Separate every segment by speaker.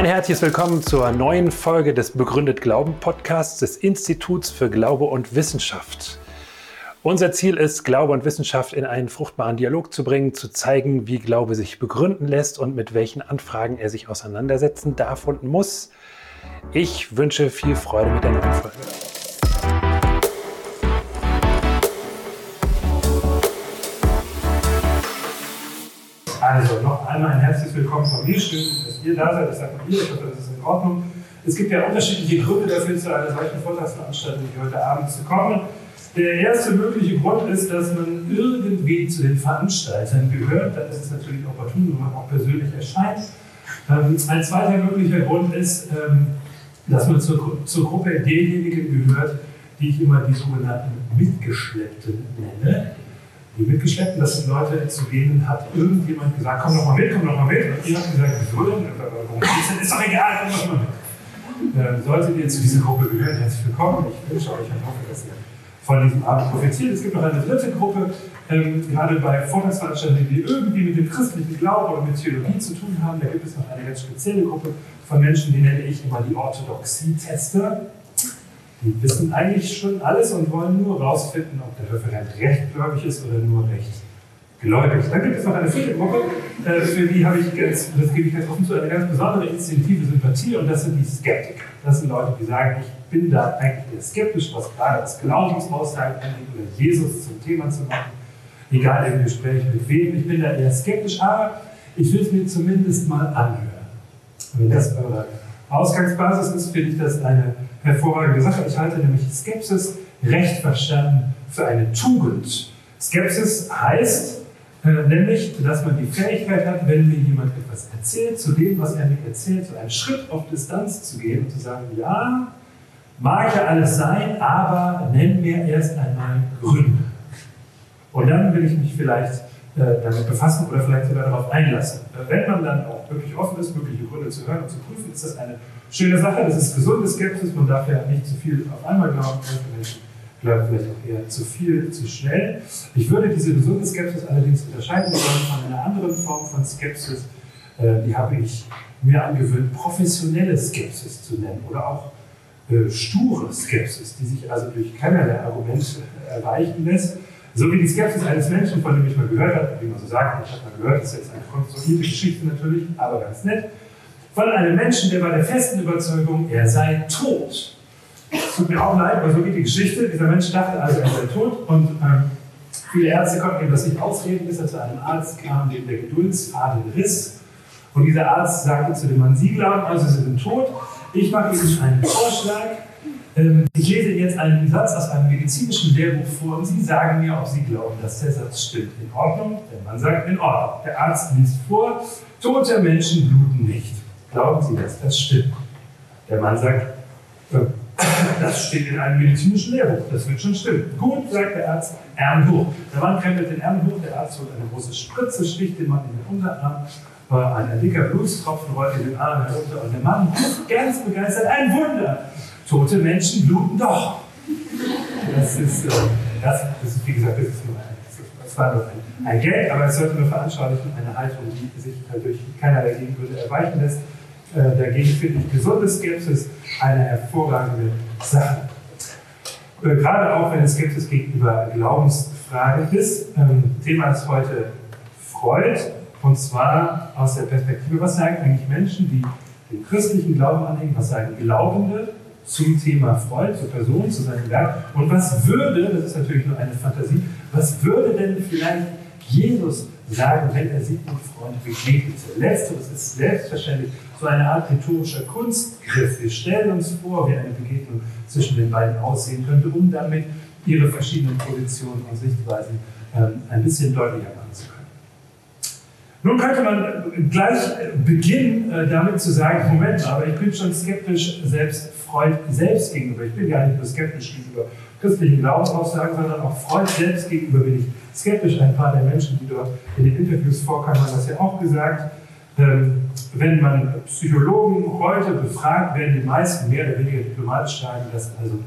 Speaker 1: Ein herzliches Willkommen zur neuen Folge des Begründet Glauben Podcasts des Instituts für Glaube und Wissenschaft. Unser Ziel ist, Glaube und Wissenschaft in einen fruchtbaren Dialog zu bringen, zu zeigen, wie Glaube sich begründen lässt und mit welchen Anfragen er sich auseinandersetzen darf und muss. Ich wünsche viel Freude mit der neuen Folge. Einmal ein herzliches Willkommen von mir. Schön, dass ihr da seid. Das sagt man ihr. Ich hoffe, das ist in Ordnung. Es gibt ja unterschiedliche Gründe dafür, zu einer solchen Vortragsveranstaltung wie heute Abend zu kommen. Der erste mögliche Grund ist, dass man irgendwie zu den Veranstaltern gehört. Dann ist es natürlich opportun, wenn man auch persönlich erscheint. Ähm, ein zweiter möglicher Grund ist, ähm, dass man zur, zur Gruppe derjenigen gehört, die ich immer die sogenannten Mitgeschleppten nenne. Die Mitgeschleppten, das sind Leute, zu denen hat irgendjemand gesagt, komm doch mal mit, komm doch mal mit. Und ihr habt gesagt, wieso denn? Warum ist doch egal, komm doch mal mit. Ähm, solltet ihr zu dieser Gruppe gehören, herzlich willkommen. Ich wünsche euch und hoffe, dass ihr von diesem Abend profitiert. Es gibt noch eine dritte Gruppe, ähm, gerade bei Vortragsveranstaltungen, die irgendwie mit dem christlichen Glauben oder mit Theologie zu tun haben. Da gibt es noch eine ganz spezielle Gruppe von Menschen, die nenne ich immer die Orthodoxie-Tester. Die wissen eigentlich schon alles und wollen nur herausfinden, ob der Referent rechtgläubig ist oder nur recht gläubig. Dann gibt es noch eine vierte Gruppe, äh, für die habe ich ganz, das gebe ich ganz offen zu, eine ganz besondere instinktive Sympathie und das sind die Skeptiker. Das sind Leute, die sagen, ich bin da eigentlich eher skeptisch, was gerade das Glaubensaussagen angeht oder Jesus zum Thema zu machen. Egal im Gespräch mit wem, ich bin da eher skeptisch, aber ich will es mir zumindest mal anhören. Wenn das eure Ausgangsbasis ist, finde ich das eine hervorragende Sache. Ich halte nämlich Skepsis recht verstanden für eine Tugend. Skepsis heißt äh, nämlich, dass man die Fähigkeit hat, wenn mir jemand etwas erzählt, zu dem, was er mir erzählt, so einen Schritt auf Distanz zu gehen und zu sagen, ja, Mag ja alles sein, aber nenn mir erst einmal Gründe. Und dann will ich mich vielleicht äh, damit befassen oder vielleicht sogar darauf einlassen. Äh, wenn man dann auch wirklich offen ist, mögliche Gründe zu hören und zu prüfen, ist das eine schöne Sache. Das ist gesunde Skepsis. Man darf ja nicht zu viel auf einmal glauben. Menschen glauben vielleicht auch eher zu viel, zu schnell. Ich würde diese gesunde Skepsis allerdings unterscheiden von einer anderen Form von Skepsis. Äh, die habe ich mir angewöhnt, professionelle Skepsis zu nennen oder auch äh, sture Skepsis, die sich also durch keinerlei Argumente erreichen lässt, so wie die Skepsis eines Menschen, von dem ich mal gehört habe, wie man so sagt, ich habe mal gehört, das ist jetzt eine konstruierte Geschichte natürlich, aber ganz nett, von einem Menschen, der bei der festen Überzeugung, er sei tot. Es tut mir auch leid, aber so geht die Geschichte. Dieser Mensch dachte also, er sei tot und ähm, viele Ärzte konnten ihm das nicht ausreden, bis er zu einem Arzt kam, dem der Geduldsfaden riss. Und dieser Arzt sagte zu dem Mann, Sie glauben also, Sie sind tot. Ich mache Ihnen einen Vorschlag. Ähm, ich lese Ihnen jetzt einen Satz aus einem medizinischen Lehrbuch vor und Sie sagen mir, ob Sie glauben, dass der Satz stimmt. In Ordnung? Der Mann sagt in Ordnung. Der Arzt liest vor, tote Menschen bluten nicht. Glauben Sie, dass das stimmt? Der Mann sagt, äh, das steht in einem medizinischen Lehrbuch, das wird schon stimmen. Gut, sagt der Arzt, Ärmel. Der Mann krempelt den Ärmel der Arzt holt eine große Spritze, sticht den Mann in den Unterarm ein dicker Blutstropfen rollt in den Arm herunter und der Mann ruft ganz begeistert, ein Wunder! Tote Menschen bluten doch! Das ist, äh, das, ist wie gesagt, das, ist nur ein, das war nur ein, Geld, aber es sollte nur veranschaulichen, eine Haltung, die sich durch keinerlei Gegengründe erweichen lässt. Äh, dagegen finde ich gesunde Skepsis eine hervorragende Sache. Äh, gerade auch wenn Skepsis gegenüber Glaubensfragen ist. Ähm, Thema ist heute Freud und zwar aus der Perspektive, was sagen eigentlich Menschen, die den christlichen Glauben anhängen, was sagen Glaubende zum Thema Freud, zur Person, zu seinem Werk und was würde, das ist natürlich nur eine Fantasie, was würde denn vielleicht Jesus sagen, wenn er Sigmund Freud begegnete? Letzteres ist selbstverständlich so eine Art rhetorischer Kunstgriff. Wir stellen uns vor, wie eine Begegnung zwischen den beiden aussehen könnte, um damit ihre verschiedenen Positionen und Sichtweisen ähm, ein bisschen deutlicher machen zu können. Nun könnte man gleich beginnen, äh, damit zu sagen, Moment, aber ich bin schon skeptisch selbst Freud selbst gegenüber. Ich bin gar nicht nur skeptisch gegenüber christlichen Glaubensaussagen, sondern auch Freud selbst gegenüber bin ich skeptisch. Ein paar der Menschen, die dort in den Interviews vorkamen, haben das ja auch gesagt. Ähm, wenn man Psychologen heute befragt, werden die meisten mehr oder weniger diplomatisch sagen, dass also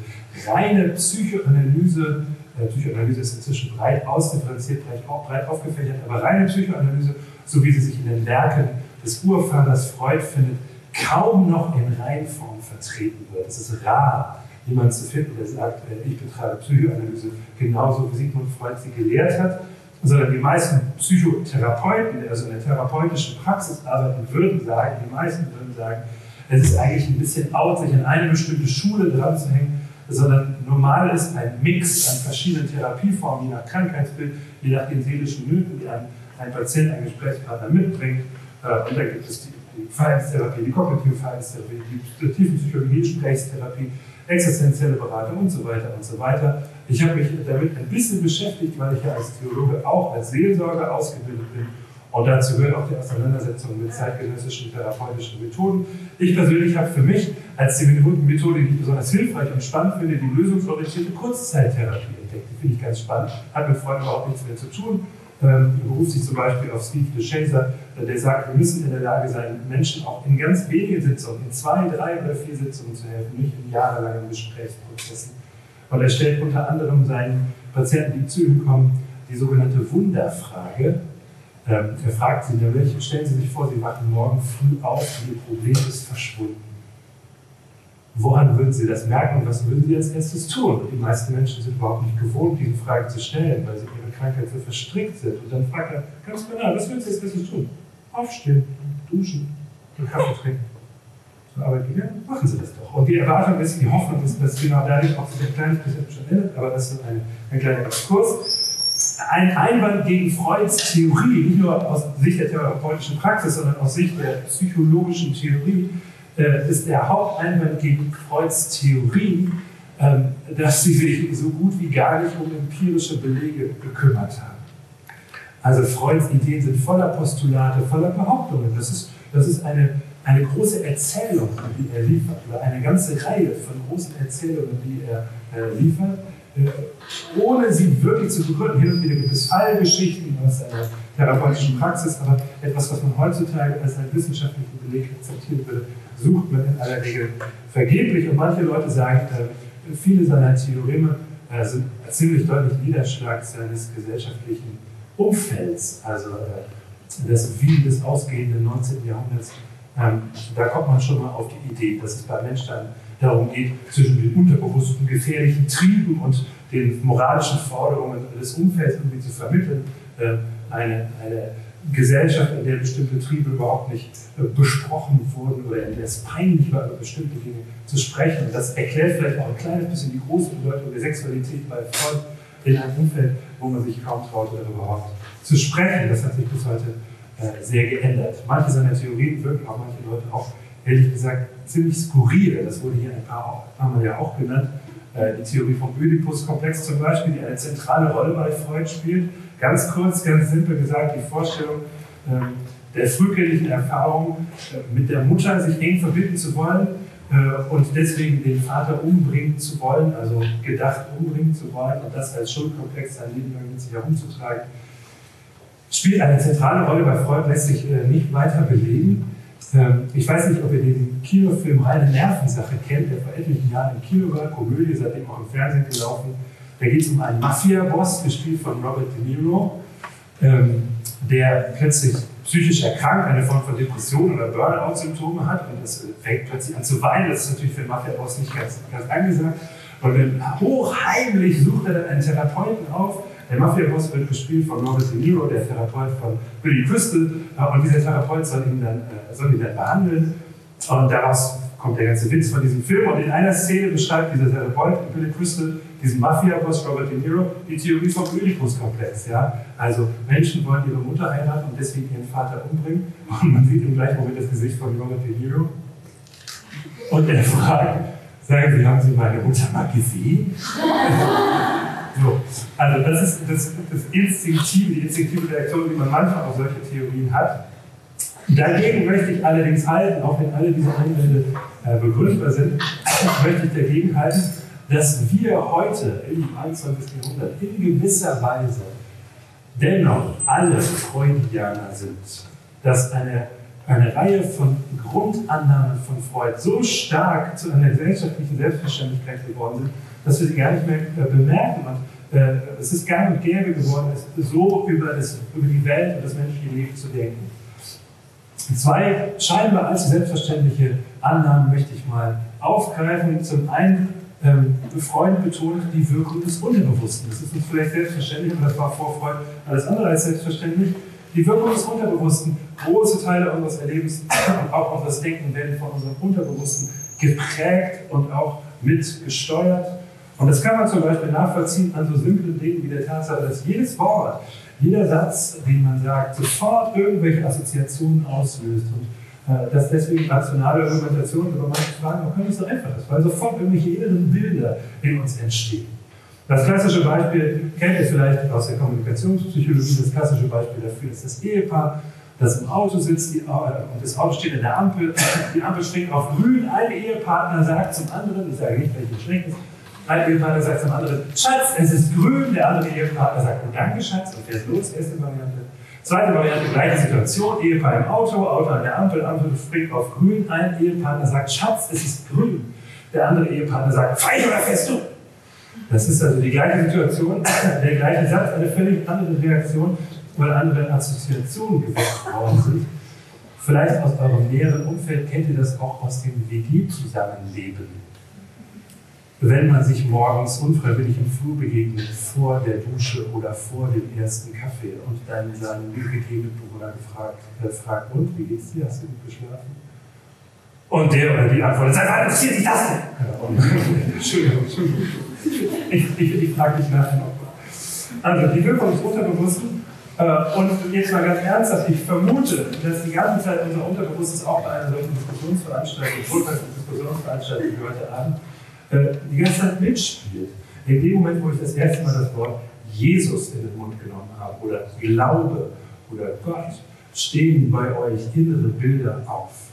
Speaker 1: reine Psychoanalyse, äh, Psychoanalyse ist inzwischen breit ausdifferenziert, breit, auch breit aufgefächert, aber reine Psychoanalyse so wie sie sich in den Werken des Urvaters Freud findet, kaum noch in Reinform vertreten wird. Es ist rar, jemanden zu finden, der sagt, äh, ich betreibe Psychoanalyse genauso, wie Sigmund Freud sie gelehrt hat, sondern die meisten Psychotherapeuten, also in der therapeutischen Praxis arbeiten, würden sagen, die meisten würden sagen, es ist eigentlich ein bisschen out, sich an eine bestimmte Schule dran zu hängen, sondern normal ist ein Mix an verschiedenen Therapieformen, je nach Krankheitsbild, je nach den seelischen Nöten, die ein, ein Patient, ein Gesprächspartner mitbringt. Äh, und da gibt es die, die Verhaltenstherapie, die kognitive Verhaltenstherapie, die Tiefenpsychologie, Gesprächstherapie, existenzielle Beratung und so weiter und so weiter. Ich habe mich damit ein bisschen beschäftigt, weil ich ja als Theologe auch als Seelsorger ausgebildet bin. Und dazu gehört auch die Auseinandersetzung mit zeitgenössischen therapeutischen Methoden. Ich persönlich habe für mich als die Methode, die ich besonders hilfreich und spannend finde, die lösungsorientierte Kurzzeittherapie entdeckt. Die finde ich ganz spannend, hat mit Freunden überhaupt nichts mehr zu tun. Ähm, beruft sich zum Beispiel auf Steve DeShazer, der sagt, wir müssen in der Lage sein, Menschen auch in ganz wenigen Sitzungen, in zwei, drei oder vier Sitzungen zu helfen, nicht in jahrelangen Gesprächsprozessen. Und er stellt unter anderem seinen Patienten, die zu ihm kommen, die sogenannte Wunderfrage. Ähm, er fragt sie nämlich, stellen Sie sich vor, Sie wachen morgen früh auf und Ihr Problem ist verschwunden. Woran würden Sie das merken und was würden Sie als erstes tun? Die meisten Menschen sind überhaupt nicht gewohnt, diese Frage zu stellen, weil sie Krankheit so verstrickt sind. Und dann fragt er ganz banal, was würden Sie als erstes tun? Aufstehen, duschen, einen Kaffee trinken. Zur Arbeit gehen, machen Sie das doch. Und die Erwartung ist, die Hoffnung ist, dass genau dadurch auch sich ein kleines bisschen schon ändert, aber das ist ein, ein kleiner Exkurs. Ein Einwand gegen Freuds Theorie, nicht nur aus Sicht der therapeutischen Praxis, sondern aus Sicht der psychologischen Theorie, äh, ist der Haupteinwand gegen Freuds Theorie, ähm, dass sie sich so gut wie gar nicht um empirische Belege gekümmert haben. Also Freuds Ideen sind voller Postulate, voller Behauptungen. Das ist, das ist eine, eine große Erzählung, die er liefert, oder eine ganze Reihe von großen Erzählungen, die er äh, liefert, äh, ohne sie wirklich zu begründen. Hin und wieder gibt es Fallgeschichten aus einer therapeutischen Praxis, aber etwas, was man heutzutage als einen wissenschaftlichen Beleg akzeptieren würde, sucht man in aller Regel vergeblich. Und manche Leute sagen, äh, viele seiner Theoreme äh, sind ziemlich deutlich Niederschlag seines gesellschaftlichen Umfelds, also äh, das Wien des ausgehenden 19. Jahrhunderts. Ähm, da kommt man schon mal auf die Idee, dass es beim Menschen dann darum geht, zwischen den unterbewussten gefährlichen Trieben und den moralischen Forderungen des Umfelds irgendwie zu vermitteln, eine, eine Gesellschaft, in der bestimmte Triebe überhaupt nicht äh, besprochen wurden oder in der es peinlich war, über bestimmte Dinge zu sprechen. Und das erklärt vielleicht auch ein kleines bisschen die große Bedeutung der Sexualität bei Freud in einem Umfeld, wo man sich kaum traute, darüber überhaupt zu sprechen. Das hat sich bis heute äh, sehr geändert. Manche seiner Theorien wirken auch manche Leute auch, ehrlich gesagt, ziemlich skurril. Das wurde hier ein paar, paar Mal ja auch genannt. Äh, die Theorie vom Oedipus-Komplex zum Beispiel, die eine zentrale Rolle bei Freud spielt Ganz kurz, ganz simpel gesagt, die Vorstellung ähm, der frühkindlichen Erfahrung, äh, mit der Mutter sich eng verbinden zu wollen äh, und deswegen den Vater umbringen zu wollen, also gedacht umbringen zu wollen und das als Schuldkomplex sein Leben lang mit sich herumzutragen, spielt eine zentrale Rolle bei Freud, lässt sich äh, nicht weiter belegen. Ähm, ich weiß nicht, ob ihr den Kinofilm Reine Nervensache kennt, der vor etlichen Jahren im Kino war, Komödie, seitdem auch im Fernsehen gelaufen da geht es um einen Mafia-Boss, gespielt von Robert De Niro, ähm, der plötzlich psychisch erkrankt, eine Form von Depression oder Burnout-Symptome hat und es fängt plötzlich an zu weinen. Das ist natürlich für einen Mafia-Boss nicht ganz, ganz angesagt. Und dann hochheimlich sucht er dann einen Therapeuten auf. Der Mafia-Boss wird gespielt von Robert De Niro, der Therapeut von Billy Crystal. Äh, und dieser Therapeut soll ihn dann, äh, soll ihn dann behandeln. Und daraus kommt der ganze Witz von diesem Film. Und in einer Szene beschreibt dieser Therapeut, Billy Crystal, diesen Mafia-Boss Robert De Niro, die Theorie vom Oedipus-Komplex. Ja? Also Menschen wollen ihre Mutter heiraten und deswegen ihren Vater umbringen. Und man sieht im gleichen Moment das Gesicht von Robert De Niro. Und er fragt, sagen Sie, haben Sie meine Mutter mal gesehen? so, also das ist das, das instinktive, die instinktive Reaktion, die man manchmal auf solche Theorien hat. Dagegen möchte ich allerdings halten, auch wenn alle diese Einwände äh, begründbar sind, möchte ich dagegen halten, dass wir heute im 21. Jahrhundert in gewisser Weise dennoch alle Freudianer sind, dass eine, eine Reihe von Grundannahmen von Freud so stark zu einer gesellschaftlichen Selbstverständlichkeit geworden sind, dass wir sie gar nicht mehr äh, bemerken. Und äh, es ist gang und gäbe geworden, so über, das, über die Welt und das menschliche Leben zu denken. Zwei scheinbar allzu selbstverständliche Annahmen möchte ich mal aufgreifen. Zum einen, ähm, Freud betont die Wirkung des Unterbewussten. Das ist uns vielleicht selbstverständlich, aber das war vor Freud alles andere als selbstverständlich. Die Wirkung des Unterbewussten, große Teile unseres Erlebens und auch unseres Denken werden von unserem Unterbewussten geprägt und auch mitgesteuert. Und das kann man zum Beispiel nachvollziehen an so simplen Dingen wie der Tatsache, dass jedes Wort, jeder Satz, den man sagt, sofort irgendwelche Assoziationen auslöst und dass deswegen rationale Argumentationen über manche Fragen auch nicht so einfach ist, weil sofort irgendwelche inneren Bilder in uns entstehen. Das klassische Beispiel kennt ihr vielleicht aus der Kommunikationspsychologie. Das klassische Beispiel dafür ist das Ehepaar, das im Auto sitzt die, äh, und das Auto steht in der Ampel. Die Ampel steht auf grün. Ein Ehepartner sagt zum anderen, ich sage nicht, welches schlecht ist, ein Ehepartner sagt zum anderen, Schatz, es ist grün. Der andere Ehepartner sagt, oh, danke, Schatz, und fährt los. Erste Variante. Zweite Variante, gleiche Situation, Ehepaar im Auto, Auto an der Ampel, Ampel springt auf grün. Ein Ehepartner sagt, Schatz, es ist grün. Der andere Ehepartner sagt, fein oder fährst du? Das ist also die gleiche Situation, der gleiche Satz, eine völlig andere Reaktion, weil andere Assoziationen geweckt worden sind. Vielleicht aus eurem näheren Umfeld kennt ihr das auch aus dem WG-Zusammenleben wenn man sich morgens unfreiwillig im Flur begegnet, vor der Dusche oder vor dem ersten Kaffee und dann seinen WG-Mitbewohner gefragt, äh, fragt, und, wie geht's dir, hast du gut geschlafen? Und der oder die antwortet, seit wann interessiert dich das denn? Entschuldigung, Entschuldigung. Ich, ich, ich frage dich nachher noch. Also, die Wirkung des Unterbewussten. Äh, und jetzt mal ganz ernsthaft, ich vermute, dass die ganze Zeit unser Unterbewusstes auch bei einer solchen Diskussionsveranstaltung, Diskussionsveranstaltung wie heute Abend, äh, die ganze Zeit mitspielt. In dem Moment, wo ich das erste Mal das Wort Jesus in den Mund genommen habe oder Glaube oder Gott, stehen bei euch innere Bilder auf.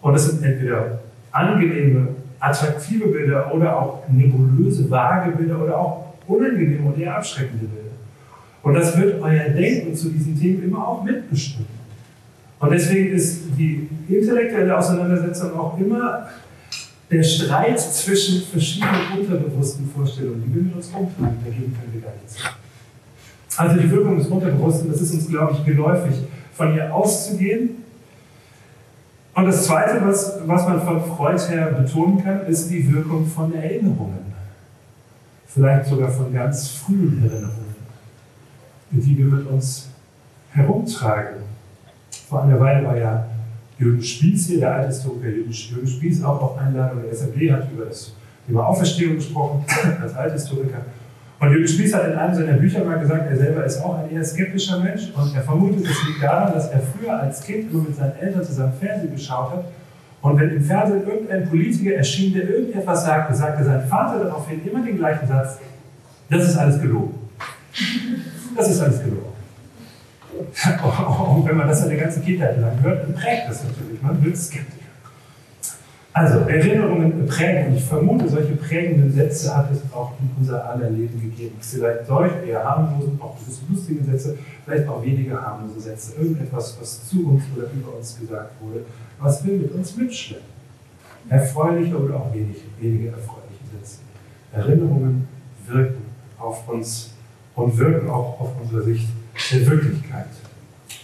Speaker 1: Und das sind entweder angenehme, attraktive Bilder oder auch nebulöse, vage Bilder oder auch unangenehme und eher abschreckende Bilder. Und das wird euer Denken zu diesen Themen immer auch mitbestimmen. Und deswegen ist die intellektuelle Auseinandersetzung auch immer der Streit zwischen verschiedenen unterbewussten Vorstellungen, die wir mit uns rumtragen, dagegen können wir gar nichts. Also die Wirkung des Unterbewussten, das ist uns, glaube ich, geläufig, von ihr auszugehen. Und das Zweite, was, was man von Freud her betonen kann, ist die Wirkung von Erinnerungen. Vielleicht sogar von ganz frühen Erinnerungen, die wir mit uns herumtragen. Vor einer Weile war ja Jürgen Spieß hier, der Althistoriker Jürgen Spieß, auch auf Einladung der SMB, hat über das Thema Auferstehung gesprochen, als Althistoriker. Und Jürgen Spieß hat in einem seiner Bücher mal gesagt, er selber ist auch ein eher skeptischer Mensch und er vermutet, es liegt daran, dass er früher als Kind immer mit seinen Eltern zusammen Fernsehen geschaut hat und wenn im Fernsehen irgendein Politiker erschien, der irgendetwas sagte, sagte sein Vater daraufhin immer den gleichen Satz, das ist alles gelogen. Das ist alles gelogen. Und wenn man das eine ganze Kindheit lang hört, dann prägt das natürlich. Man wird skeptisch. Also, Erinnerungen prägen. Und ich vermute, solche prägenden Sätze hat es auch in unser aller Leben gegeben. Vielleicht solche eher harmlose, auch lustige Sätze, vielleicht auch weniger harmlose Sätze. Irgendetwas, was zu uns oder über uns gesagt wurde, was wir mit uns mitschleppen. Erfreuliche oder auch wenig, weniger erfreuliche Sätze. Erinnerungen wirken auf uns und wirken auch auf unsere Sicht der Wirklichkeit.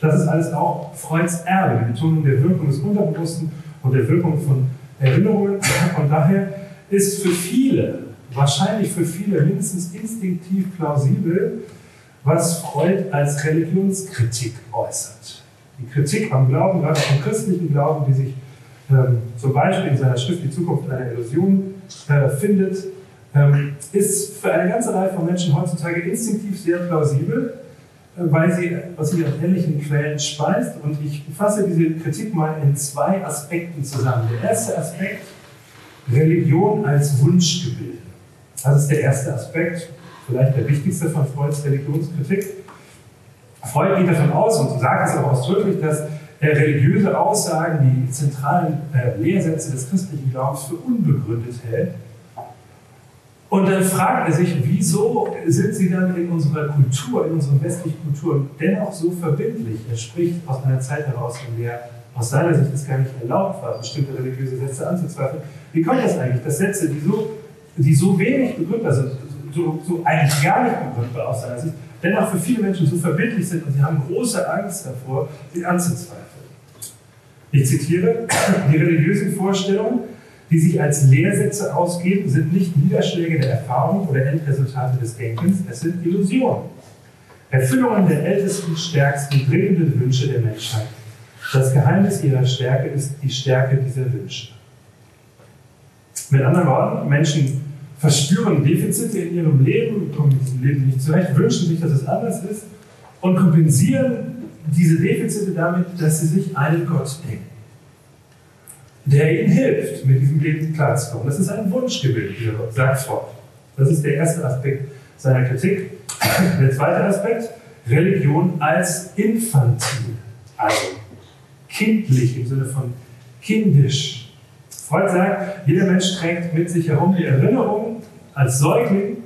Speaker 1: Das ist alles auch Freuds Erbe, die Betonung der Wirkung des Unterbewussten und der Wirkung von Erinnerungen. Von daher ist für viele, wahrscheinlich für viele mindestens instinktiv plausibel, was Freud als Religionskritik äußert. Die Kritik am Glauben, gerade am christlichen Glauben, die sich ähm, zum Beispiel in seiner Schrift Die Zukunft einer Illusion äh, findet, ähm, ist für eine ganze Reihe von Menschen heutzutage instinktiv sehr plausibel weil sie aus ihren ähnlichen Quellen speist. Und ich fasse diese Kritik mal in zwei Aspekten zusammen. Der erste Aspekt, Religion als Wunschgebilde. Das ist der erste Aspekt, vielleicht der wichtigste von Freuds Religionskritik. Freud geht davon aus und sagt es auch ausdrücklich, dass religiöse Aussagen, die zentralen äh, Lehrsätze des christlichen Glaubens für unbegründet hält und dann fragt er sich, wieso sind sie dann in unserer Kultur, in unserer westlichen Kultur dennoch so verbindlich? Er spricht aus einer Zeit heraus, in der aus seiner Sicht es gar nicht erlaubt war, bestimmte religiöse Sätze anzuzweifeln. Wie kommt das eigentlich, dass Sätze, die so, die so wenig begründbar sind, so, so eigentlich gar nicht begründbar aus seiner Sicht, dennoch für viele Menschen so verbindlich sind und sie haben große Angst davor, sie anzuzweifeln? Ich zitiere, die religiösen Vorstellungen, die sich als Lehrsätze ausgeben, sind nicht Niederschläge der Erfahrung oder Endresultate des Denkens, es sind Illusionen. Erfüllungen der ältesten, stärksten, dringenden Wünsche der Menschheit. Das Geheimnis ihrer Stärke ist die Stärke dieser Wünsche. Mit anderen Worten, Menschen verspüren Defizite in ihrem Leben, kommen mit diesem Leben nicht zurecht, wünschen sich, dass es anders ist und kompensieren diese Defizite damit, dass sie sich einen Gott denken, der ihnen hilft, mit diesem Leben klarzukommen. Das ist ein Wunschgebild, dieser Gott, sagt Freud. Das ist der erste Aspekt seiner Kritik. Der zweite Aspekt, Religion als infantil, also kindlich im Sinne von kindisch. Freud sagt, jeder Mensch trägt mit sich herum die Erinnerung als Säugling,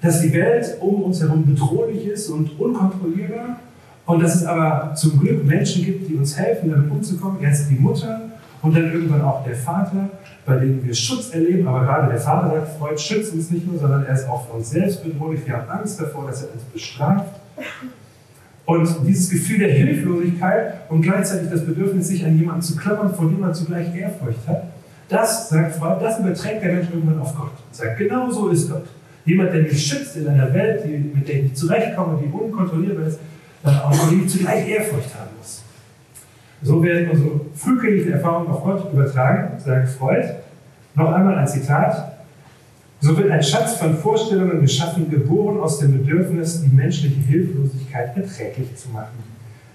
Speaker 1: dass die Welt um uns herum bedrohlich ist und unkontrollierbar und dass es aber zum Glück Menschen gibt, die uns helfen, damit umzukommen. Erst die Mutter und dann irgendwann auch der Vater, bei denen wir Schutz erleben. Aber gerade der Vater sagt, Freud schützt uns nicht nur, sondern er ist auch für uns selbst bedrohlich. Wir haben Angst davor, dass er uns bestraft. Und dieses Gefühl der Hilflosigkeit und gleichzeitig das Bedürfnis, sich an jemanden zu klammern, vor dem man zugleich Ehrfurcht hat, das, sagt Freud, das überträgt der Mensch irgendwann auf Gott. Und sagt, genau so ist Gott. Jemand, der mich schützt in einer Welt, die, mit der ich nicht zurechtkomme, die unkontrollierbar ist, auch vor dem ich zugleich Ehrfurcht haben muss. So werden unsere frühkindlichen Erfahrungen auf Gott übertragen, sagt Freud. Noch einmal ein Zitat. So wird ein Schatz von Vorstellungen geschaffen, geboren aus dem Bedürfnis, die menschliche Hilflosigkeit erträglich zu machen.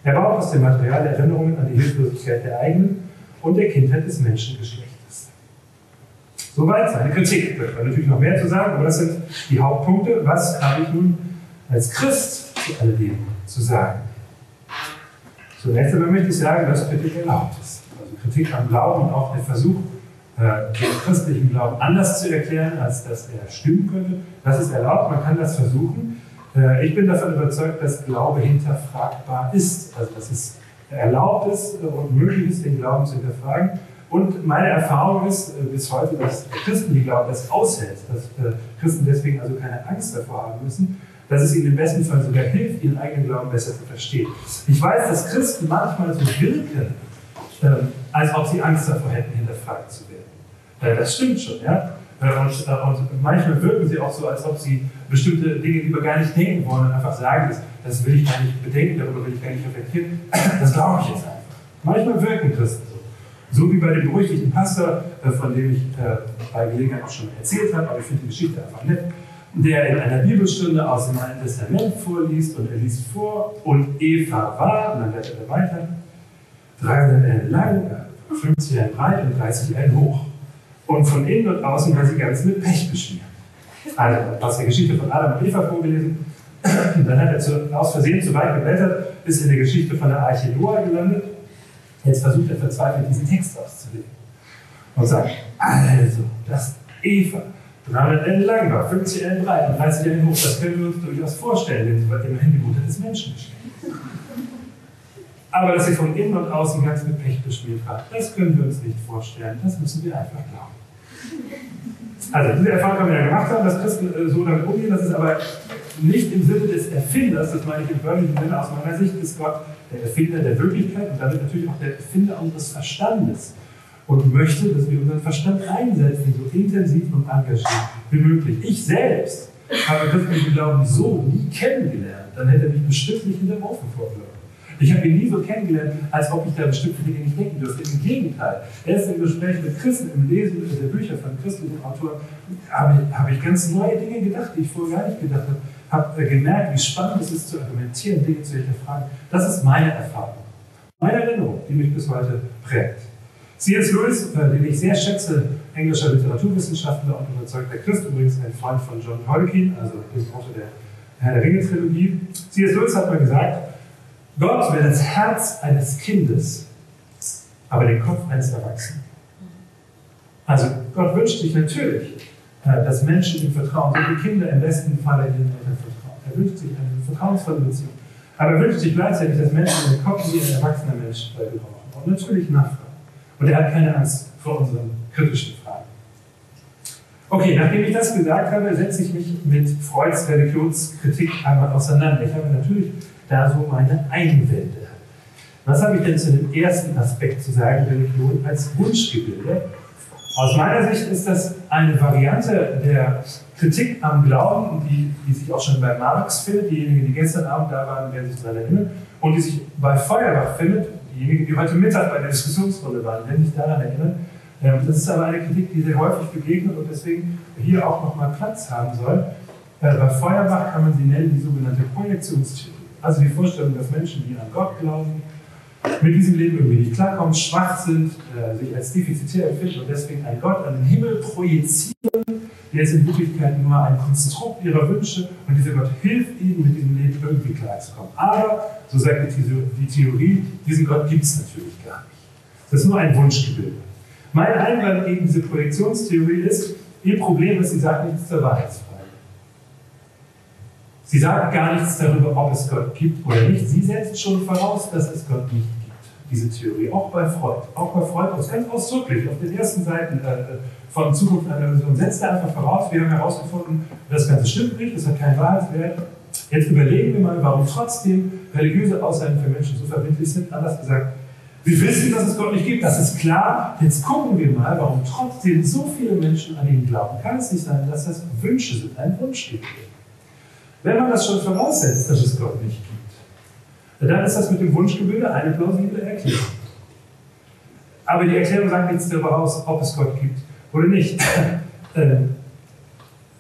Speaker 1: Er baut aus dem Material Erinnerungen an die Hilflosigkeit der eigenen und der Kindheit des Menschengeschlechtes. Soweit seine Kritik. Da kann natürlich noch mehr zu sagen, aber das sind die Hauptpunkte. Was habe ich nun als Christ zu alledem zu sagen? Zunächst einmal möchte ich sagen, dass Kritik erlaubt ist. Also Kritik am Glauben und auch der Versuch, äh, den christlichen Glauben anders zu erklären, als dass er stimmen könnte, das ist erlaubt, man kann das versuchen. Äh, ich bin davon überzeugt, dass Glaube hinterfragbar ist, also dass es erlaubt ist und möglich ist, den Glauben zu hinterfragen. Und meine Erfahrung ist äh, bis heute, dass Christen, die glauben, das aushält, dass Christen deswegen also keine Angst davor haben müssen, dass es ihnen im besten Fall sogar hilft, ihren eigenen Glauben besser zu verstehen. Ich weiß, dass Christen manchmal so wirken, äh, als ob sie Angst davor hätten, hinterfragt zu werden. Das stimmt schon, ja. Äh, und, äh, und, manchmal wirken sie auch so, als ob sie bestimmte Dinge lieber gar nicht denken wollen und einfach sagen, das, das will ich gar nicht bedenken, darüber will ich gar nicht reflektieren. Das glaube ich jetzt einfach. Manchmal wirken Christen so. So wie bei dem berüchtigten Pastor, äh, von dem ich bei Gelegenheit auch schon erzählt habe, aber ich finde die Geschichte einfach nett der in einer Bibelstunde aus dem Alten Testament vorliest und er liest vor und Eva war, und dann wird er weiter, 300 Ellen lang, 50 Ellen breit und 30 Ellen hoch. Und von innen und außen war sie ganz mit Pech beschmiert. Also, aus der Geschichte von Adam und Eva vorgelesen. Dann hat er zu, aus Versehen zu weit geblättert, ist in der Geschichte von der Arche Noah gelandet. Jetzt versucht er verzweifelt, diesen Text auszulegen. Und sagt, also, das Eva, 300 Ellen lang war, 50 Ellen breit und 30 Ellen hoch. Das können wir uns durchaus vorstellen, denn sie war immerhin die Mutter des Menschen Aber dass sie von innen und außen ganz mit Pech beschmiert war, das können wir uns nicht vorstellen. Das müssen wir einfach glauben. Also, diese Erfahrung haben wir ja gemacht haben, dass Christen äh, so damit umgehen. Das ist aber nicht im Sinne des Erfinders, das meine ich im wörtlichen Sinne. Aus meiner Sicht ist Gott der Erfinder der Wirklichkeit und damit natürlich auch der Erfinder unseres Verstandes und möchte, dass wir unseren Verstand einsetzen, so intensiv und engagiert wie möglich. Ich selbst habe christlichen Glauben so nie kennengelernt, dann hätte er mich bestimmt nicht in der Ofen vorgelassen. Ich habe ihn nie so kennengelernt, als ob ich da bestimmte Dinge nicht denken dürfte. Im Gegenteil, erst im Gespräch mit Christen, im Lesen der Bücher von christlichen Autoren, habe ich, habe ich ganz neue Dinge gedacht, die ich vorher gar nicht gedacht habe. Habe äh, gemerkt, wie spannend es ist, zu argumentieren, Dinge zu hinterfragen. Das ist meine Erfahrung, meine Erinnerung, die mich bis heute prägt. C.S. Lewis, äh, den ich sehr schätze, englischer Literaturwissenschaftler und überzeugter Christ, übrigens ein Freund von John Tolkien, also dem Autor der Herr der Ringe-Trilogie. C.S. Lewis hat mal gesagt, Gott wäre das Herz eines Kindes, aber den Kopf eines Erwachsenen. Also Gott wünscht sich natürlich, äh, dass Menschen ihm vertrauen, so wie Kinder im besten Falle ihren Eltern vertrauen. Er wünscht sich eine vertrauensvolle Beziehung. Aber er wünscht sich gleichzeitig, dass Menschen den Kopf wie ein erwachsener Mensch gebrauchen. Und natürlich nachfragen. Und er hat keine Angst vor unseren kritischen Fragen. Okay, nachdem ich das gesagt habe, setze ich mich mit Freuds Religionskritik einmal auseinander. Ich habe natürlich da so meine Einwände. Was habe ich denn zu dem ersten Aspekt zu sagen, Religion als Wunschgebilde? Aus meiner Sicht ist das eine Variante der Kritik am Glauben, die, die sich auch schon bei Marx findet, diejenigen, die gestern Abend da waren, werden sich daran erinnern, und die sich bei Feuerbach findet, diejenigen, die heute Mittag bei der Diskussionsrunde waren, werden sich daran erinnern. Ähm, das ist aber eine Kritik, die sehr häufig begegnet und deswegen hier auch nochmal Platz haben soll. Äh, bei Feuerbach kann man sie nennen die sogenannte Projektionstheorie. Also die Vorstellung, dass Menschen, die an Gott glauben, mit diesem Leben irgendwie nicht klarkommen, schwach sind, äh, sich als defizitär empfinden und deswegen einen Gott an den Himmel projizieren, der ist in Wirklichkeit nur ein Konstrukt ihrer Wünsche und dieser Gott hilft ihnen, mit diesem Leben irgendwie klarzukommen. Aber, so sagt die, Theorie, diesen Gott gibt es natürlich gar nicht. Das ist nur ein Wunschgebilde. Mein Einwand gegen diese Projektionstheorie ist, ihr Problem ist, sie sagt nichts zur Wahrheitsfrage. Sie sagt gar nichts darüber, ob es Gott gibt oder nicht. Sie setzt schon voraus, dass es Gott nicht gibt. Diese Theorie, auch bei Freud. Auch bei Freud, aus ganz ausdrücklich, auf den ersten Seiten äh, von Zukunft einer Version, setzt er einfach voraus, wir haben herausgefunden, das Ganze stimmt nicht, es hat keinen Wahrheitswert. Jetzt überlegen wir mal, warum trotzdem religiöse Aussagen für Menschen so verbindlich sind. Anders gesagt, wir wissen, dass es Gott nicht gibt, das ist klar. Jetzt gucken wir mal, warum trotzdem so viele Menschen an ihn glauben. Kann es nicht sein, dass das Wünsche sind, ein Wunsch gibt? Wenn man das schon voraussetzt, dass es Gott nicht gibt, dann ist das mit dem Wunschgebilde eine plausible Erklärung. Aber die Erklärung sagt nichts darüber aus, ob es Gott gibt oder nicht. ähm,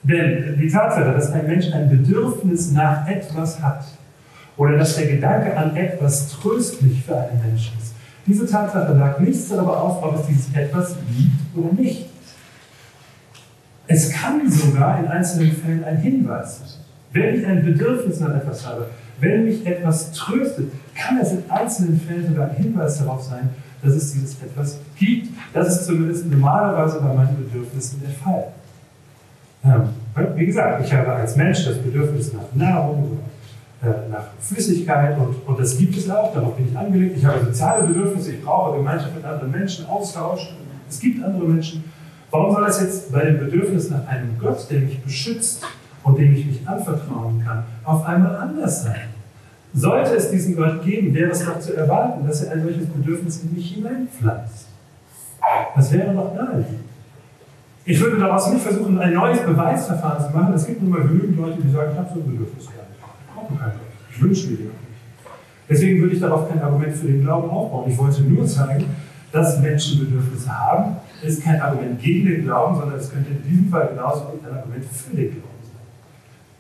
Speaker 1: denn die Tatsache, dass ein Mensch ein Bedürfnis nach etwas hat oder dass der Gedanke an etwas tröstlich für einen Menschen ist, diese Tatsache sagt nichts darüber aus, ob es dieses etwas gibt oder nicht. Es kann sogar in einzelnen Fällen ein Hinweis sein. Wenn ich ein Bedürfnis nach etwas habe, wenn mich etwas tröstet, kann es in einzelnen Fällen sogar ein Hinweis darauf sein, dass es dieses etwas gibt. Das ist zumindest normalerweise bei meinen Bedürfnissen der Fall. Ähm, wie gesagt, ich habe als Mensch das Bedürfnis nach Nahrung, äh, nach Flüssigkeit und, und das gibt es auch, darauf bin ich angelegt. Ich habe soziale Bedürfnisse, ich brauche Gemeinschaft mit anderen Menschen, Austausch. Es gibt andere Menschen. Warum soll das jetzt bei dem Bedürfnis nach einem Gott, der mich beschützt, und dem ich mich anvertrauen kann, auf einmal anders sein. Sollte es diesen Gott geben, wäre es doch zu erwarten, dass er ein solches Bedürfnis in mich hineinpflanzt. Das wäre doch naheliegend. Ich würde daraus nicht versuchen, ein neues Beweisverfahren zu machen. Es gibt nun mal genügend Leute, die sagen, ich habe so ein Bedürfnis gar nicht. Ich wünsche mir den nicht. Deswegen würde ich darauf kein Argument für den Glauben aufbauen. Ich wollte nur zeigen, dass Menschen Bedürfnisse haben, ist kein Argument gegen den Glauben, sondern es könnte in diesem Fall genauso ein Argument für den Glauben.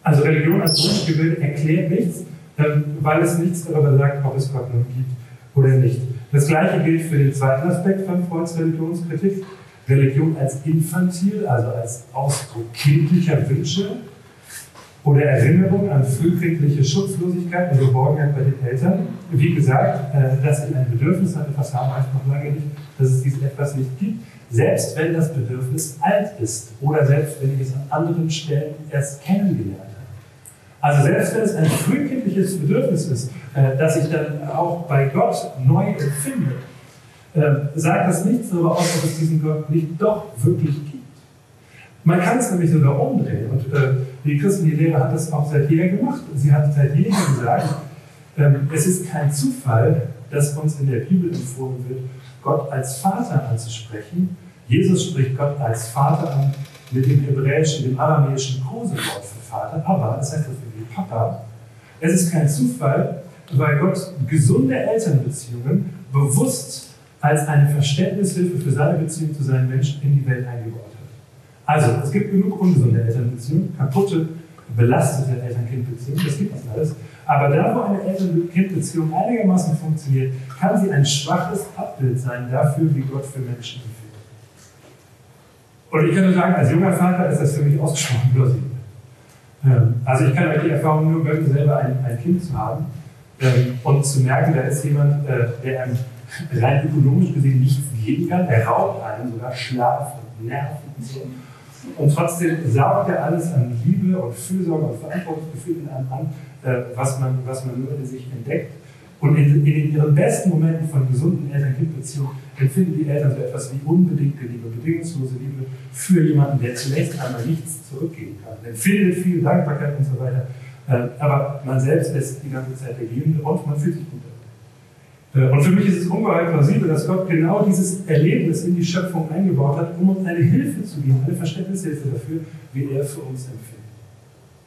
Speaker 1: Also Religion als Wunschgebilde erklärt nichts, weil es nichts darüber sagt, ob es Gott nun gibt oder nicht. Das gleiche gilt für den zweiten Aspekt von Freuds Religionskritik. Religion als infantil, also als Ausdruck kindlicher Wünsche oder Erinnerung an frühkindliche Schutzlosigkeit und Geborgenheit bei den Eltern. Wie gesagt, äh, dass sie ein Bedürfnis nach etwas haben, heißt noch lange nicht, dass es dieses etwas nicht gibt selbst wenn das Bedürfnis alt ist oder selbst wenn ich es an anderen Stellen erst kennengelernt habe. Also selbst wenn es ein frühkindliches Bedürfnis ist, äh, das ich dann auch bei Gott neu empfinde, äh, sagt das nichts darüber aus, ob es diesen Gott nicht doch wirklich gibt. Man kann es nämlich sogar umdrehen. Und äh, die christliche Lehre hat das auch seit jeher gemacht. Sie hat seit jeher gesagt, ähm, es ist kein Zufall, dass uns in der Bibel empfohlen wird, Gott als Vater anzusprechen, Jesus spricht Gott als Vater an mit dem hebräischen, dem aramäischen Kosewort für Vater, aber, das heißt wie Papa. Es ist kein Zufall, weil Gott gesunde Elternbeziehungen bewusst als eine Verständnishilfe für seine Beziehung zu seinen Menschen in die Welt eingebaut hat. Also, es gibt genug ungesunde Elternbeziehungen, kaputte, belastete Eltern-Kind-Beziehungen, das gibt es alles. Aber da, wo eine Eltern-Kind-Beziehung einigermaßen funktioniert, kann sie ein schwaches Abbild sein dafür, wie Gott für Menschen empfiehlt. Und ich kann nur sagen, als junger Vater ist das für mich ausgesprochen plausibel. Ähm, also ich kann euch die Erfahrung nur gönnen, selber ein, ein Kind zu haben ähm, und zu merken, da ist jemand, äh, der einem rein ökonomisch gesehen nichts geben kann, der raubt einem sogar Schlaf und Nerven und so. Und trotzdem saugt er alles an Liebe und Fürsorge und Verantwortungsgefühl in einem an, äh, was, man, was man nur in sich entdeckt. Und in, in ihren besten Momenten von gesunden Eltern-Kind-Beziehungen empfinden die Eltern so etwas wie unbedingte Liebe, bedingungslose Liebe für jemanden, der zunächst einmal nichts zurückgeben kann. Empfindet viel Dankbarkeit und so weiter. Äh, aber man selbst ist die ganze Zeit der Gebende und man fühlt sich gut Äh, und für mich ist es ungeheuer plausibel, dass Gott genau dieses Erlebnis in die Schöpfung eingebaut hat, um uns eine Hilfe zu geben, eine Verständnishilfe dafür, wie er für uns empfindet.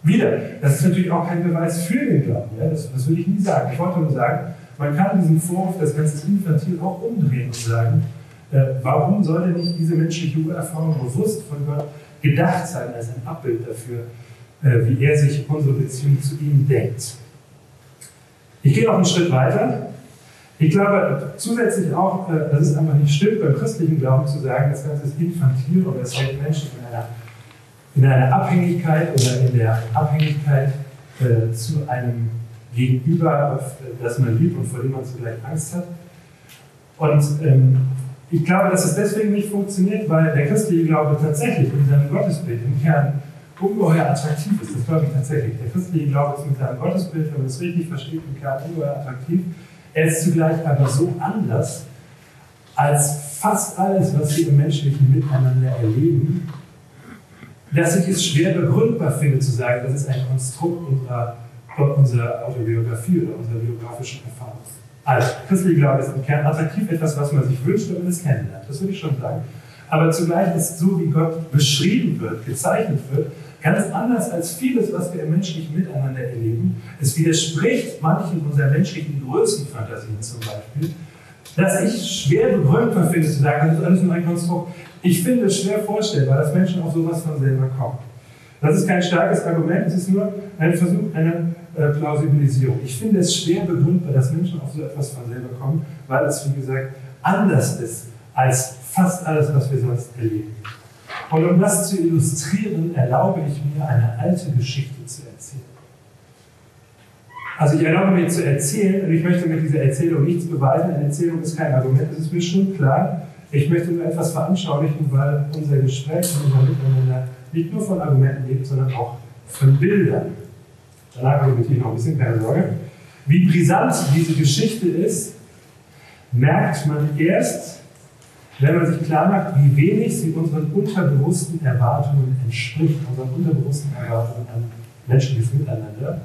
Speaker 1: Wieder, das ist natürlich auch kein Beweis für den Glauben, ja? das, das will ich nie sagen. Ich wollte nur sagen, man kann diesen Vorwurf, das ganze Infantil, auch umdrehen und sagen, äh, warum soll denn nicht diese menschliche Urerfahrung bewusst von Gott gedacht sein als ein Abbild dafür, äh, wie er sich unsere Beziehung zu ihm denkt? Ich gehe noch einen Schritt weiter. Ich glaube zusätzlich auch, äh, dass es einfach nicht stimmt, beim christlichen Glauben zu sagen, das Ganze ist infantil oder es hält Menschen in einer, in einer Abhängigkeit oder in der Abhängigkeit äh, zu einem Gegenüber, das man liebt und vor dem man zugleich Angst hat. Und ähm, ich glaube, dass es deswegen nicht funktioniert, weil der christliche Glaube tatsächlich mit seinem Gottesbild im Kern ungeheuer attraktiv ist. Das glaube ich tatsächlich. Der christliche Glaube ist mit seinem Gottesbild, wenn man es richtig versteht, im Kern ungeheuer attraktiv. Er ist zugleich aber so anders als fast alles, was wir im menschlichen Miteinander erleben, dass ich es schwer begründbar finde, zu sagen, das ist ein Konstrukt unserer, unserer Autobiografie oder unserer biografischen Erfahrung. Also, christliche Glaube ist im Kern attraktiv, etwas, was man sich wünscht, wenn man es kennenlernt. Das würde ich schon sagen. Aber zugleich ist so, wie Gott beschrieben wird, gezeichnet wird, Ganz anders als vieles, was wir im menschlichen Miteinander erleben. Es widerspricht manchen unserer menschlichen Größenfantasien zum Beispiel, dass ich schwer begründbar finde zu sagen, das ist alles nur ein Konstrukt. Ich finde es schwer vorstellbar, dass Menschen auf sowas von selber kommen. Das ist kein starkes Argument, es ist nur ein Versuch einer äh, Plausibilisierung. Ich finde es schwer begründbar, dass Menschen auf so etwas von selber kommen, weil es, wie gesagt, anders ist als fast alles, was wir sonst erleben. Und um das zu illustrieren, erlaube ich mir, eine alte Geschichte zu erzählen. Also ich erlaube mir zu erzählen, und ich möchte mit dieser Erzählung nichts beweisen. Eine Erzählung ist kein Argument, das ist mir schon klar. Ich möchte nur etwas veranschaulichen, weil unser Gespräch und unser Miteinander nicht nur von Argumenten lebt, sondern auch von Bildern. Danach argumentiere ich noch ein bisschen, keine Sorge. Wie brisant diese Geschichte ist, merkt man erst, wenn man sich klar macht, wie wenig sie unseren unterbewussten Erwartungen entspricht, unseren unterbewussten Erwartungen an menschliches Miteinander.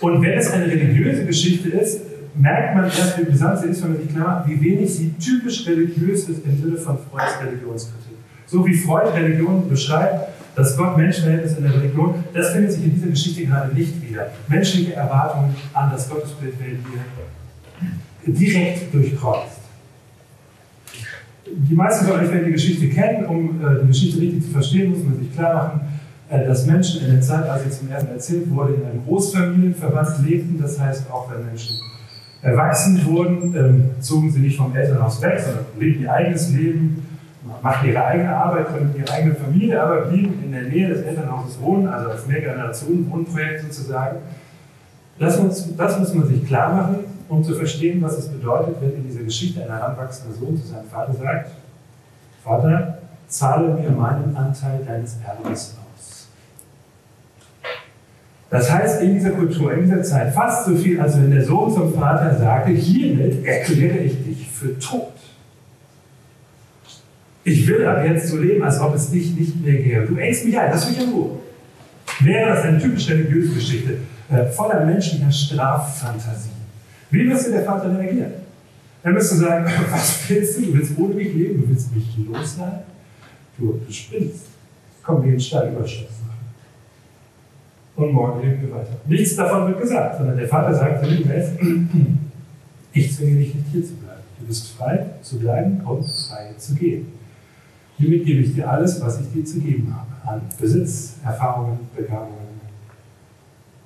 Speaker 1: Und wenn es eine religiöse Geschichte ist, merkt man erst, wie brisant sie ist, wenn man sich klar macht, wie wenig sie typisch religiös ist im Sinne von Freuds Religionskritik. So wie Freud Religion beschreibt, das Gott-Mensch-Verhältnis in der Religion, das findet sich in dieser Geschichte gerade nicht wieder. Menschliche Erwartungen an das Gottesbild werden hier direkt durchkreuzt die meisten von euch werden die Geschichte kennen. Um äh, die Geschichte richtig zu verstehen, muss man sich klar machen, äh, dass Menschen in der Zeit, als sie zum ersten erzählt wurde, in einem Großfamilienverband lebten. Das heißt, auch wenn Menschen erwachsen wurden, ähm, zogen sie nicht vom Elternhaus weg, sondern lebten ihr eigenes Leben, machten ihre eigene Arbeit, gründeten ihre eigene Familie, aber blieben in der Nähe des Elternhauses wohnen, also als Mehrgenerationen-Wohnprojekt sozusagen. Das muss, das muss man sich klar machen um zu verstehen, was es bedeutet, wenn in dieser Geschichte ein heranwachsender Sohn zu seinem Vater sagt, Vater, zahle mir meinen Anteil deines Erbes aus. Das heißt in dieser Kultur, in dieser Zeit fast so viel, als wenn der Sohn zum Vater sagte, hiermit erkläre ich dich für tot. Ich will ab jetzt so leben, als ob es dich nicht mehr gäbe. Du engst mich ein, das will ich ja nur. Wäre das eine typisch religiöse Geschichte, äh, voller menschlicher Straffantasie. Wie müsste der Vater reagieren? Er müsste sagen, was willst du? Du willst ohne mich leben? Du willst mich loslassen? Du, du spinnst. Komm, wir den Stein Überschrift machen. Und morgen leben wir weiter. Nichts davon wird gesagt, sondern der Vater sagt zu ihm, ich zwinge dich nicht hier zu bleiben. Du bist frei zu bleiben und frei zu gehen. Hiermit gebe ich dir alles, was ich dir zu geben habe. An Besitz, Erfahrungen, Begabungen,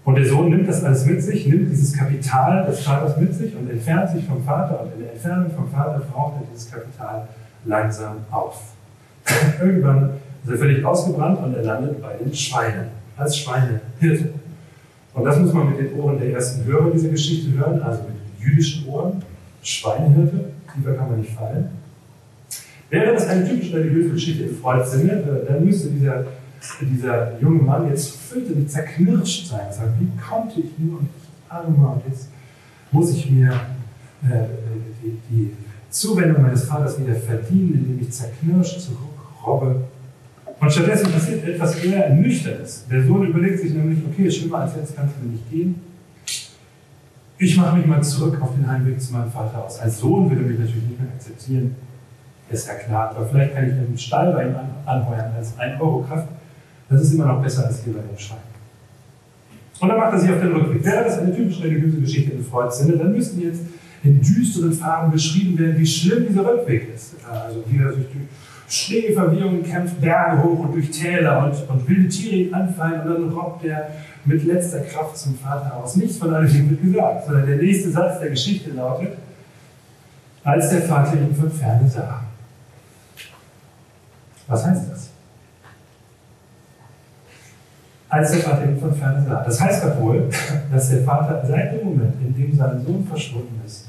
Speaker 1: und der Sohn nimmt das alles mit sich, nimmt dieses Kapital des Vaters mit sich und entfernt sich vom Vater. Und in der Entfernung vom Vater braucht er dieses Kapital langsam auf. Irgendwann ist er völlig ausgebrannt und er landet bei den Schweinen, als Schweinehirte. Und das muss man mit den Ohren der ersten Hörer dieser Geschichte hören, also mit jüdischen Ohren. Schweinehirte, tiefer kann man nicht fallen. Wäre das eine typisch religiöse Geschichte im Freuds Sinne, dann müsste dieser dieser junge Mann jetzt fürchterlich zerknirscht sein. Sagt, wie konnte ich nur und ich armer und jetzt muss ich mir äh, die, die, Zuwendung meines Vaters wieder verdienen, indem ich zerknirscht zurückrobbe. Und stattdessen passiert etwas eher Nüchternes. Der Sohn überlegt sich nämlich, okay, schlimmer als jetzt kann es mir nicht gehen. ich mache mich mal zurück auf den Heimweg zu meinem Vater aus. Als Sohn würde mich natürlich nicht mehr akzeptieren. Ist ja klar, aber vielleicht kann ich einen Stall bei ihm anheuern als 1 Euro Kraft. Das ist immer noch besser als hier bei dem Schein. Und dann macht er sich auf den Rückweg. Wäre das eine typisch religiöse Geschichte in Freuds Sinne, dann müssten jetzt in düsteren Farben beschrieben werden, wie schlimm dieser Rückweg ist. Also wie er sich durch Schneeverwirrungen kämpft, Berge hoch und durch Täler und, und wilde Tiere ihn anfallen und dann robbt er mit letzter Kraft zum Vater aus. Nichts von alledem wird gesagt, sondern der nächste Satz der Geschichte lautet, als der Vater ihn von ferne sah. Was heißt das? Als der Vater ihn von ferne sah. Das heißt doch wohl, dass der Vater seit dem Moment, in dem sein Sohn verschwunden ist,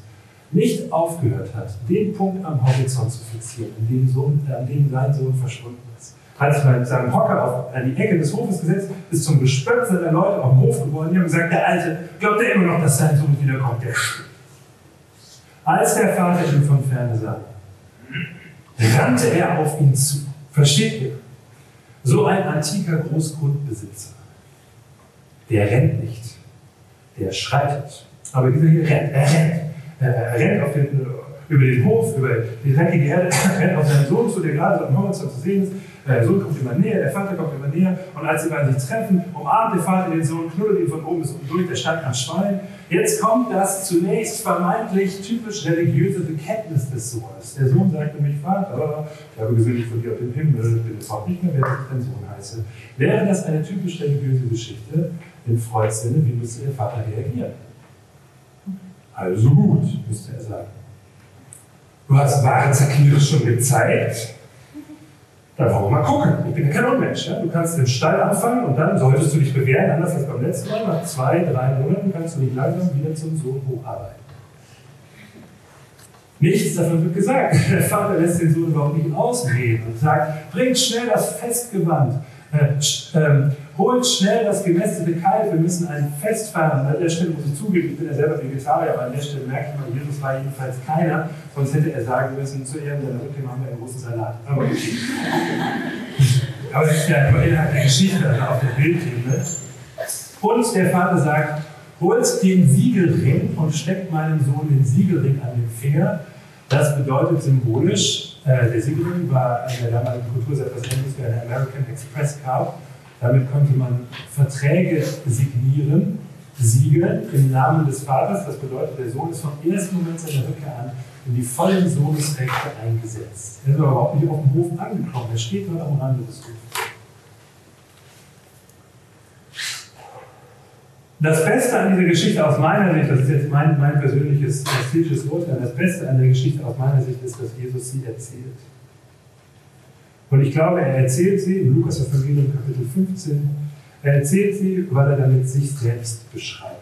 Speaker 1: nicht aufgehört hat, den Punkt am Horizont zu fixieren, an dem, Sohn, an dem sein Sohn verschwunden ist. Hat sich mit seinem Hocker auf, an die Ecke des Hofes gesetzt, ist zum Gespött seiner Leute auf dem Hof geworden. Die haben gesagt, der Alte, glaubt er immer noch, dass sein Sohn wiederkommt? Der. Als der Vater ihn von ferne sah, rannte er auf ihn zu. Versteht ihr? So ein antiker Großgrundbesitzer, der rennt nicht, der schreitet. Aber dieser hier rennt, er rennt. Er rennt den, über den Hof, über die dreckige Erde, rennt auf seinen Sohn zu, der gerade so am Horizont zu sehen ist. Der Sohn kommt immer näher, der Vater kommt immer näher. Und als sie beiden sich treffen, umarmt der Vater den Sohn, knuddelt ihn von oben bis unten durch, der steigt am Schwein. Jetzt kommt das zunächst vermeintlich typisch religiöse Bekenntnis des Sohnes. Der Sohn sagt nämlich, Vater, ich habe ich von dir auf dem Himmel, bin jetzt auch nicht mehr, wer ich dein Sohn heiße. Wäre das eine typisch religiöse Geschichte in Freuds Sinne, wie müsste der Vater reagieren? Also gut, müsste er sagen. Du hast wahre Zerknirschung gezeigt. Dann wollen wir mal gucken. Ich bin kein Unmensch. Ja? Du kannst den Stall anfangen und dann solltest du dich bewähren, anders als beim letzten Mal. Nach zwei, drei Monaten kannst du dich langsam wieder zum Sohn hocharbeiten. Nichts davon wird gesagt. Der Vater lässt den Sohn überhaupt nicht ausreden und sagt, bringt schnell das Festgewand. Äh, äh, holt schnell das gemästete Kalb, wir müssen ein Fest feiern. An der Stelle muss ich zugeben, ich bin ja selber Vegetarier, aber an der Stelle merke ich mal, Jesus war jedenfalls keiner, sonst hätte er sagen müssen, zu Ehren seiner Rückkehr machen wir einen großen Salat. Aber okay. aber das ist ja immer innerhalb der Geschichte, also auf der Bildebene. Und der Vater sagt, holt den Siegelring und steckt meinem Sohn den Siegelring an den Finger. Das bedeutet symbolisch, äh, der Siegelring war in der damaligen Kultur sehr ähnliches wie eine American Express Card. Damit konnte man Verträge signieren, siegeln im Namen des Vaters. Das bedeutet, der Sohn ist vom ersten Moment seiner Rückkehr an in die vollen Sohnesrechte eingesetzt. Er ist aber überhaupt nicht auf dem Hof angekommen. Er steht dort am Rande des Hofes. Das Beste an dieser Geschichte aus meiner Sicht, das ist jetzt mein, mein persönliches ästhetisches Urteil, das Beste an der Geschichte aus meiner Sicht ist, dass Jesus sie erzählt. Und ich glaube, er erzählt sie im Lukas Evangelium Kapitel 15, er erzählt sie, weil er damit sich selbst beschreibt.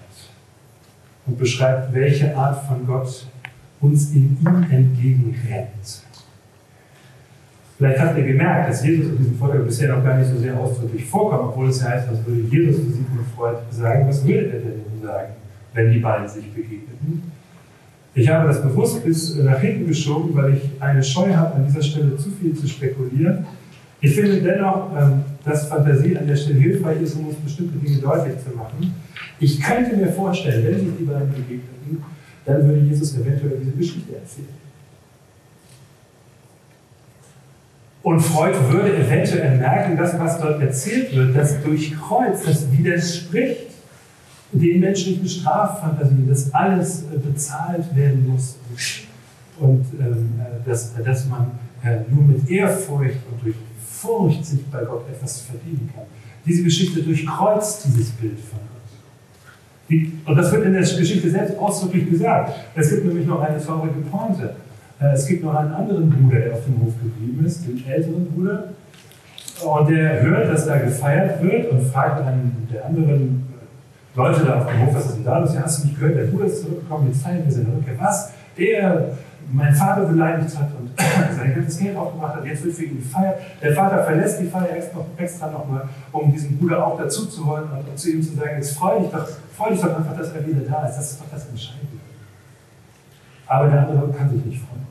Speaker 1: Und beschreibt, welche Art von Gott uns in ihm entgegenrennt. Vielleicht habt ihr gemerkt, dass Jesus in diesem Vortrag bisher noch gar nicht so sehr ausdrücklich vorkommt, obwohl es ja heißt, was würde Jesus zu Sigmund Freud sagen? Was würde er denn sagen, wenn die beiden sich begegneten? Ich habe das bewusst bis nach hinten geschoben, weil ich eine Scheu habe, an dieser Stelle zu viel zu spekulieren. Ich finde dennoch, ähm, dass Fantasie an der Stelle hilfreich ist, um uns bestimmte Dinge deutlich zu machen. Ich könnte mir vorstellen, wenn sich die beiden begegneten, dann würde Jesus eventuell diese Geschichte erzählen. Und Freud würde eventuell merken, dass was dort erzählt wird, das durchkreuzt, das widerspricht den menschlichen Straffantasien, dass alles äh, bezahlt werden muss und ähm, äh, dass, dass man äh, nur mit Ehrfurcht und durch Furcht sich bei Gott etwas verdienen kann. Diese Geschichte durchkreuzt dieses Bild von Gott. und das wird in der Geschichte selbst ausdrücklich gesagt. Es gibt nämlich noch eine traurige Pointe. Es gibt noch einen anderen Bruder, der auf dem Hof geblieben ist, den älteren Bruder. Und der hört, dass da gefeiert wird und fragt einen der anderen Leute da auf dem Hof, was ist denn da los? Ja, hast du nicht gehört, der Bruder ist zurückgekommen, jetzt feiern wir seine Rückkehr. Was? Der mein Vater beleidigt hat und sein ganzes Geld aufgemacht hat, jetzt wird für ihn gefeiert. Der Vater verlässt die Feier extra, nochmal, um diesen Bruder auch dazu zu holen und, zu ihm zu sagen, jetzt freu dich doch, freu dich doch einfach, dass er wieder da ist. Das ist doch das Entscheidende. Aber der andere kann sich nicht freuen.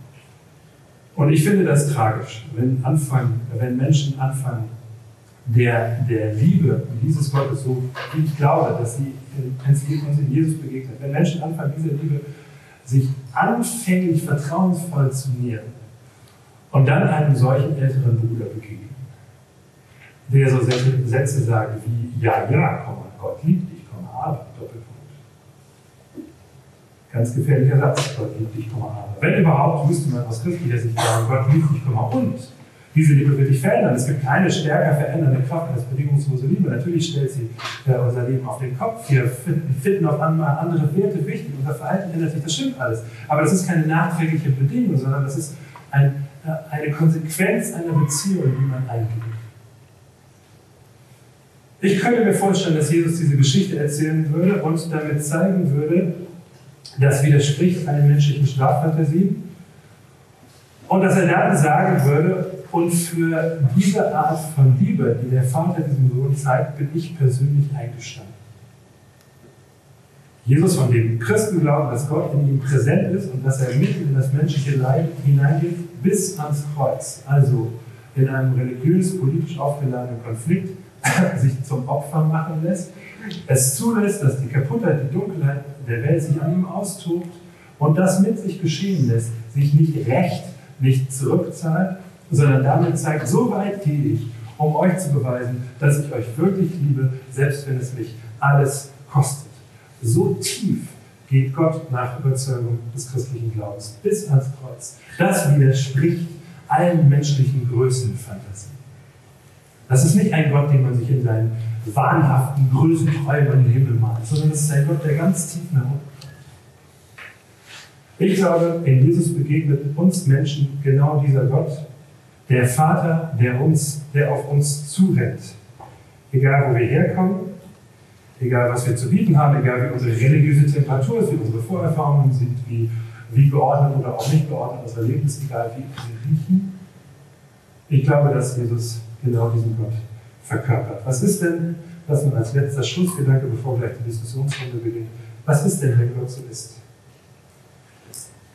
Speaker 1: Und ich finde das tragisch, wenn, anfangen, wenn Menschen anfangen, der, der Liebe dieses Gottes, so wie ich glaube, dass sie uns in Jesus begegnet. Wenn Menschen anfangen, dieser Liebe sich anfänglich vertrauensvoll zu nähern und dann einem solchen älteren Bruder begegnen, der so Sätze sagt wie, ja, ja, komm, Gott liebt dich, komm, aber, Doppelpunkt. Ganz gefährlicher Satz, Gott liebt dich, komm, aber. Wenn überhaupt, müsste man aus christlicher Sicht sagen, Gott liebt dich, komm, und. Diese Liebe wird dich verändern. Es gibt keine stärker verändernde Kraft als bedingungslose Liebe. Natürlich stellt sie äh, unser Leben auf den Kopf. Wir finden, auf einmal andere Werte wichtig. Unser Verhalten ändert sich, das stimmt alles. Aber das ist keine nachträgliche Bedingung, sondern das ist ein, äh, eine Konsequenz einer Beziehung, die man eingeht. Ich könnte mir vorstellen, dass Jesus diese Geschichte erzählen würde und damit zeigen würde, das widerspricht einer menschlichen Straffantasie. Und dass er dann sagen würde, und für diese Art von Liebe, die der Vater diesem Sohn zeigt, bin ich persönlich eingestanden. Jesus, von dem Christen glauben, dass Gott in ihm präsent ist und dass er mitten in das menschliche Leid hineingeht, bis ans Kreuz, also in einem religiös, politisch aufgeladenen Konflikt, sich zum Opfer machen lässt, es zulässt, dass die Kaputtheit, die Dunkelheit der Welt sich an ihm austobt und das mit sich geschehen lässt, sich nicht recht, nicht zurückzahlt, sondern damit zeigt, so weit gehe ich, um euch zu beweisen, dass ich euch wirklich liebe, selbst wenn es mich alles kostet. So tief geht Gott nach Überzeugung des christlichen Glaubens bis ans Kreuz. Das widerspricht allen menschlichen Größenfantasien. Das ist nicht ein Gott, den man sich in seinen wahnhaften Größenträumen in Himmel malt, sondern das ist ein Gott, der ganz tief nach unten ich glaube, in Jesus begegnet uns Menschen genau dieser Gott, der Vater, der, uns, der auf uns zurennt. Egal, wo wir herkommen, egal, was wir zu bieten haben, egal, wie unsere religiöse Temperatur ist, wie unsere Vorerfahrungen sind, wie, wie geordnet oder auch nicht geordnet unser Leben ist, egal, wie wir riechen. Ich glaube, dass Jesus genau diesen Gott verkörpert. Was ist denn, das nur als letzter Schlussgedanke, bevor gleich die Diskussionsrunde beginnt, was ist denn, wenn Gott so ist?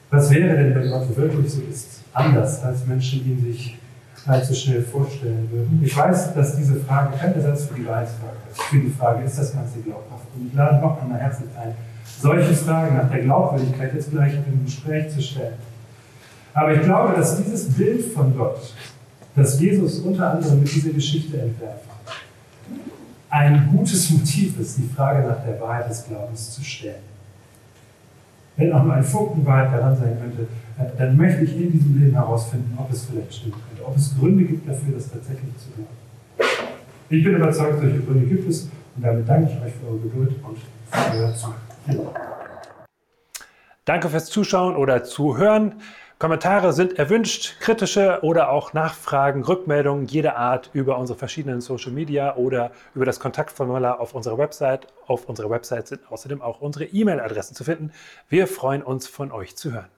Speaker 1: Was wäre denn, wenn Gott wirklich so ist? Anders, als Menschen ihn sich allzu schnell vorstellen würden. Ich weiß, dass diese Frage kein Ersatz für die Wahrheitsfrage ist. Für die Frage, ist das Ganze glaubhaft? Und ich lade noch einmal herzlich ein, solche Fragen nach der Glaubwürdigkeit jetzt gleich im Gespräch zu stellen. Aber ich glaube, dass dieses Bild von Gott, das Jesus unter anderem mit dieser Geschichte entwerft, ein gutes Motiv ist, die Frage nach der Wahrheit des Glaubens zu stellen wenn auch nur ein Funken Wahrheit daran sein könnte, dann möchte ich in diesem Leben herausfinden, ob es vielleicht stimmen könnte, ob es Gründe gibt dafür, das tatsächlich zu glauben. Ich bin überzeugt, solche Gründe gibt es und damit danke ich euch für eure Geduld und für euer Zuhören.
Speaker 2: Danke fürs Zuschauen oder Zuhören. Kommentare sind erwünscht, kritische oder auch Nachfragen, Rückmeldungen jeder Art über unsere verschiedenen Social Media oder über das Kontaktformular auf unserer Website. Auf unserer Website sind außerdem auch unsere E-Mail-Adressen zu finden. Wir freuen uns, von euch zu hören.